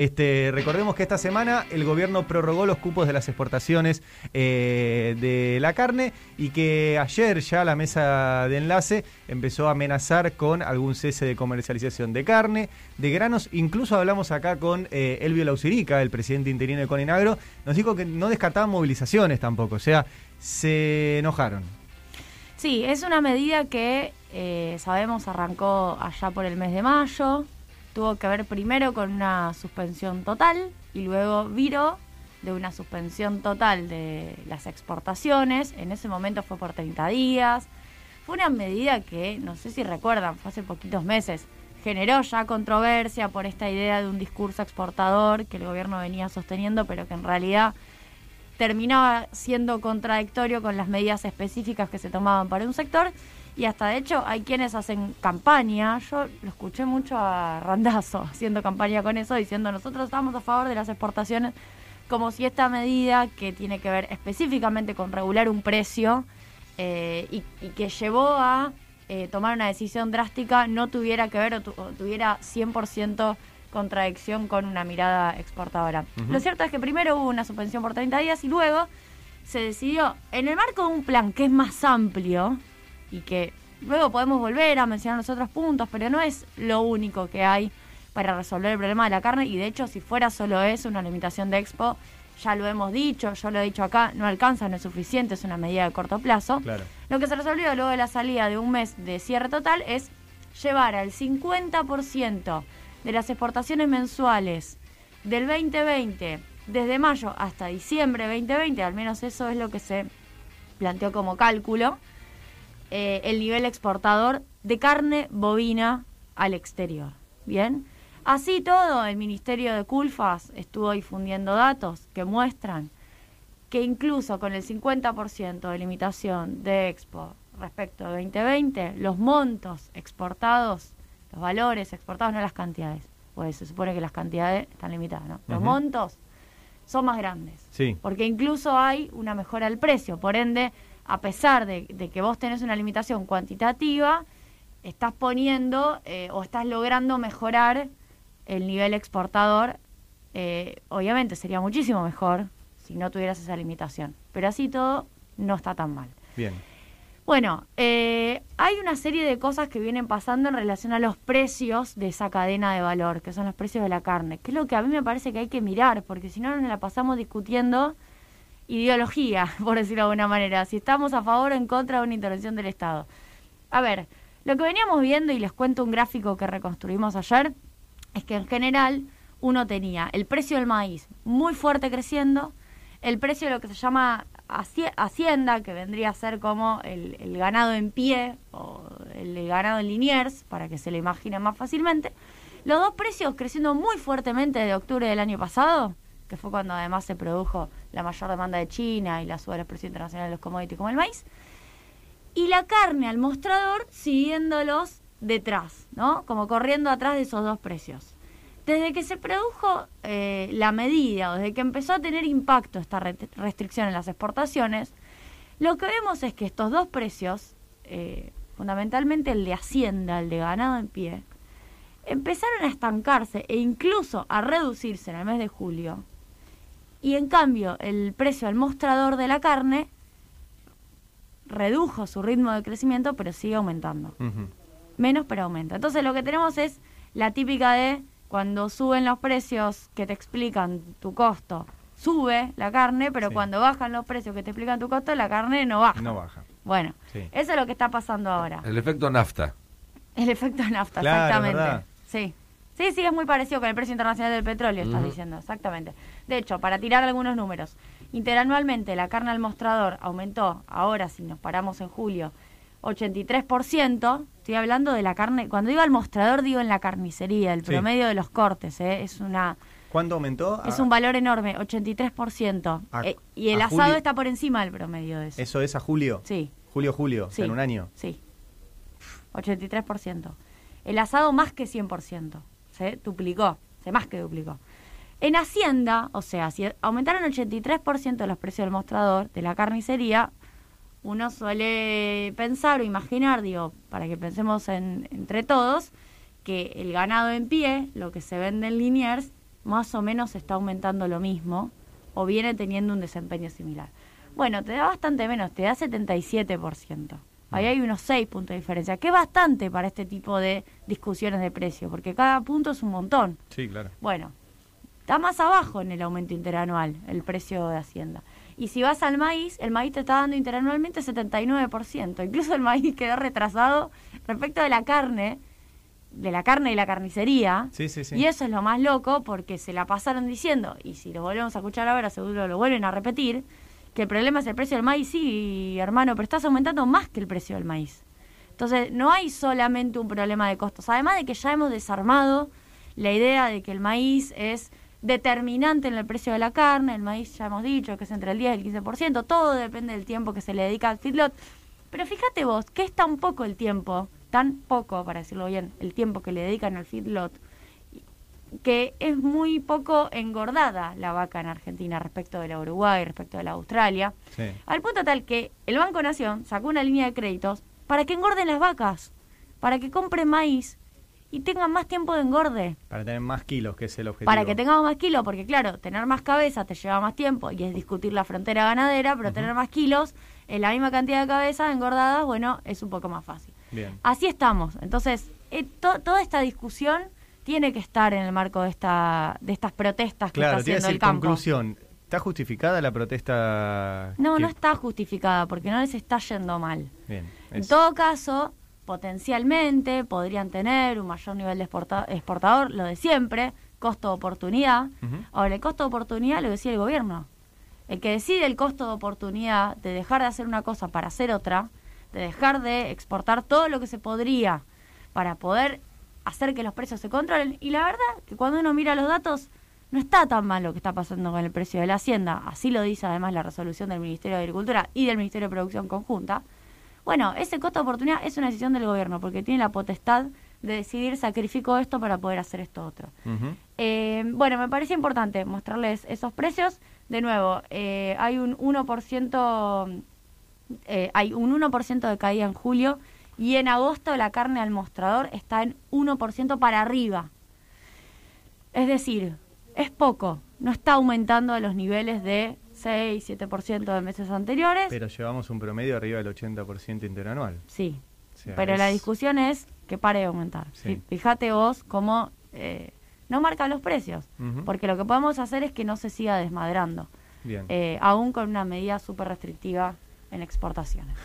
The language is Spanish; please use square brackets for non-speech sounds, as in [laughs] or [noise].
Este, recordemos que esta semana el gobierno prorrogó los cupos de las exportaciones eh, de la carne y que ayer ya la mesa de enlace empezó a amenazar con algún cese de comercialización de carne, de granos. Incluso hablamos acá con eh, Elvio Lausirica, el presidente interino de Coninagro, nos dijo que no descartaban movilizaciones tampoco, o sea, se enojaron. Sí, es una medida que eh, sabemos arrancó allá por el mes de mayo, tuvo que ver primero con una suspensión total y luego viró de una suspensión total de las exportaciones. En ese momento fue por 30 días. Fue una medida que, no sé si recuerdan, fue hace poquitos meses. Generó ya controversia por esta idea de un discurso exportador que el gobierno venía sosteniendo, pero que en realidad terminaba siendo contradictorio con las medidas específicas que se tomaban para un sector y hasta de hecho hay quienes hacen campaña, yo lo escuché mucho a Randazo [laughs] haciendo campaña con eso, diciendo nosotros estamos a favor de las exportaciones, como si esta medida que tiene que ver específicamente con regular un precio eh, y, que llevó a eh, tomar una decisión drástica no tuviera que ver o, tuviera 100% contradicción con una mirada exportadora. Lo cierto es que primero hubo una suspensión por 30 días y luego se decidió, en el marco de un plan que es más amplio, y que luego podemos volver a mencionar los otros puntos, pero no es lo único que hay para resolver el problema de la carne y de hecho si fuera solo eso, una limitación de expo, ya lo hemos dicho, yo lo he dicho acá, no alcanza, no es suficiente, es una medida de corto plazo. Lo que se resolvió luego de la salida de un mes de cierre total es llevar al 50% de las exportaciones mensuales del 2020 desde mayo hasta diciembre 2020, al menos eso es lo que se planteó como cálculo, eh, el nivel exportador de carne bovina al exterior. Bien, así todo, el Ministerio de Culfas estuvo difundiendo datos que muestran que incluso con el 50% de limitación de Expo respecto de 2020, los montos exportados, los valores exportados, no las cantidades, pues se supone que las cantidades están limitadas, ¿no? Los montos son más grandes. Sí. Porque incluso hay una mejora del precio, por ende a pesar de, que vos tenés una limitación cuantitativa, estás poniendo eh, o estás logrando mejorar el nivel exportador. Eh, obviamente sería muchísimo mejor si no tuvieras esa limitación, pero así todo no está tan mal. Bien. Bueno, eh, hay una serie de cosas que vienen pasando en relación a los precios de esa cadena de valor, que son los precios de la carne, que es lo que a mí me parece que hay que mirar, porque si no nos la pasamos discutiendo ideología, [laughs] por decirlo de alguna manera, si estamos a favor o en contra de una intervención del Estado. A ver, lo que veníamos viendo, y les cuento un gráfico que reconstruimos ayer, es que en general uno tenía el precio del maíz muy fuerte creciendo, el precio de lo que se llama hacienda, que vendría a ser como el, ganado en pie o el, ganado en liniers, para que se lo imaginen más fácilmente, los dos precios creciendo muy fuertemente de octubre del año pasado, que fue cuando además se produjo la mayor demanda de China y la suba de los precios internacionales de los commodities como el maíz, y la carne al mostrador siguiéndolos detrás, ¿no? Como corriendo atrás de esos dos precios. Desde que se produjo eh, la medida, o desde que empezó a tener impacto esta restricción en las exportaciones, lo que vemos es que estos dos precios, eh, fundamentalmente el de Hacienda, el de ganado en pie, empezaron a estancarse e incluso a reducirse en el mes de julio y en cambio el precio al mostrador de la carne redujo su ritmo de crecimiento, pero sigue aumentando. Menos, pero aumenta. Entonces lo que tenemos es la típica de cuando suben los precios que te explican tu costo, sube la carne, pero cuando bajan los precios que te explican tu costo, la carne no baja. No baja. Bueno, eso es lo que está pasando ahora. El efecto nafta. El efecto nafta, exactamente. Sí. Sí, sí, es muy parecido con el precio internacional del petróleo, estás diciendo, exactamente. De hecho, para tirar algunos números, interanualmente la carne al mostrador aumentó, ahora si nos paramos en julio, 83%, estoy hablando de la carne, cuando digo al mostrador digo en la carnicería, el promedio de los cortes, ¿eh? es una... ¿Cuándo aumentó? Es un valor enorme, 83%. Eh, y el asado está por encima del promedio de eso. ¿Eso es a julio? Sí. Julio, julio, en un año. Sí. 83%. El asado más que 100% se duplicó, se más que duplicó. En Hacienda, o sea, si aumentaron el 83% los precios del mostrador de la carnicería, uno suele pensar o imaginar, digo, para que pensemos en, entre todos, que el ganado en pie, lo que se vende en Liniers, más o menos está aumentando lo mismo o viene teniendo un desempeño similar. Bueno, te da bastante menos, te da 77%. Ahí hay unos 6 puntos de diferencia, que es bastante para este tipo de discusiones de precio, porque cada punto es un montón. Sí, claro. Bueno, está más abajo en el aumento interanual el precio de Hacienda. Y si vas al maíz, el maíz te está dando interanualmente 79%. Incluso el maíz [laughs] quedó retrasado respecto de la carne, de la carne y la carnicería. Sí, sí, sí. Y eso es lo más loco porque se la pasaron diciendo, y si lo volvemos a escuchar ahora, seguro lo vuelven a repetir, que el problema es el precio del maíz. Sí, hermano, pero estás aumentando más que el precio del maíz. Entonces, no hay solamente un problema de costos. Además de que ya hemos desarmado la idea de que el maíz es determinante en el precio de la carne, el maíz ya hemos dicho que es entre el 10 y el 15%, todo depende del tiempo que se le dedica al feedlot. Pero fíjate vos, que es tan poco el tiempo, tan poco, para decirlo bien, el tiempo que le dedican al feedlot, que es muy poco engordada la vaca en Argentina respecto de la Uruguay, respecto de la Australia, Sí. al punto tal que el Banco Nación sacó una línea de créditos para que engorden las vacas, para que compren maíz y tengan más tiempo de engorde. Para tener más kilos, que es el objetivo. Para que tengamos más kilos, porque claro, tener más cabeza te lleva más tiempo y es discutir la frontera ganadera, pero tener más kilos en la misma cantidad de cabezas engordadas, bueno, es un poco más fácil. Bien. Así estamos. Entonces, eh, to- toda esta discusión tiene que estar en el marco de esta de estas protestas que Claro, está haciendo decir, el campo. conclusión. ¿Está justificada la protesta? No, que- no está justificada porque no les está yendo mal. Bien. En todo caso, potencialmente podrían tener un mayor nivel de exporta- exportador, lo de siempre, costo de oportunidad. Ahora, el costo de oportunidad lo decía el gobierno. El que decide el costo de oportunidad de dejar de hacer una cosa para hacer otra, de dejar de exportar todo lo que se podría para poder hacer que los precios se controlen. Y la verdad que cuando uno mira los datos, no está tan mal lo que está pasando con el precio de la hacienda. Así lo dice además la resolución del Ministerio de Agricultura y del Ministerio de Producción Conjunta. Bueno, ese costo de oportunidad es una decisión del gobierno porque tiene la potestad de decidir sacrifico esto para poder hacer esto otro. Eh, bueno, me parece importante mostrarles esos precios. De nuevo, eh, hay un 1%, eh, hay un 1% de caída en julio y en agosto la carne al mostrador está en 1% para arriba. Es decir, es poco, no está aumentando a los niveles de 6, 7% de meses anteriores. Pero llevamos un promedio arriba del 80% interanual. sí, O sea, pero la discusión es que pare de aumentar. Sí. Fí- Fíjate vos cómo eh, no marca los precios, porque lo que podemos hacer es que no se siga desmadrando, Bien. eh, aún con una medida súper restrictiva en exportaciones.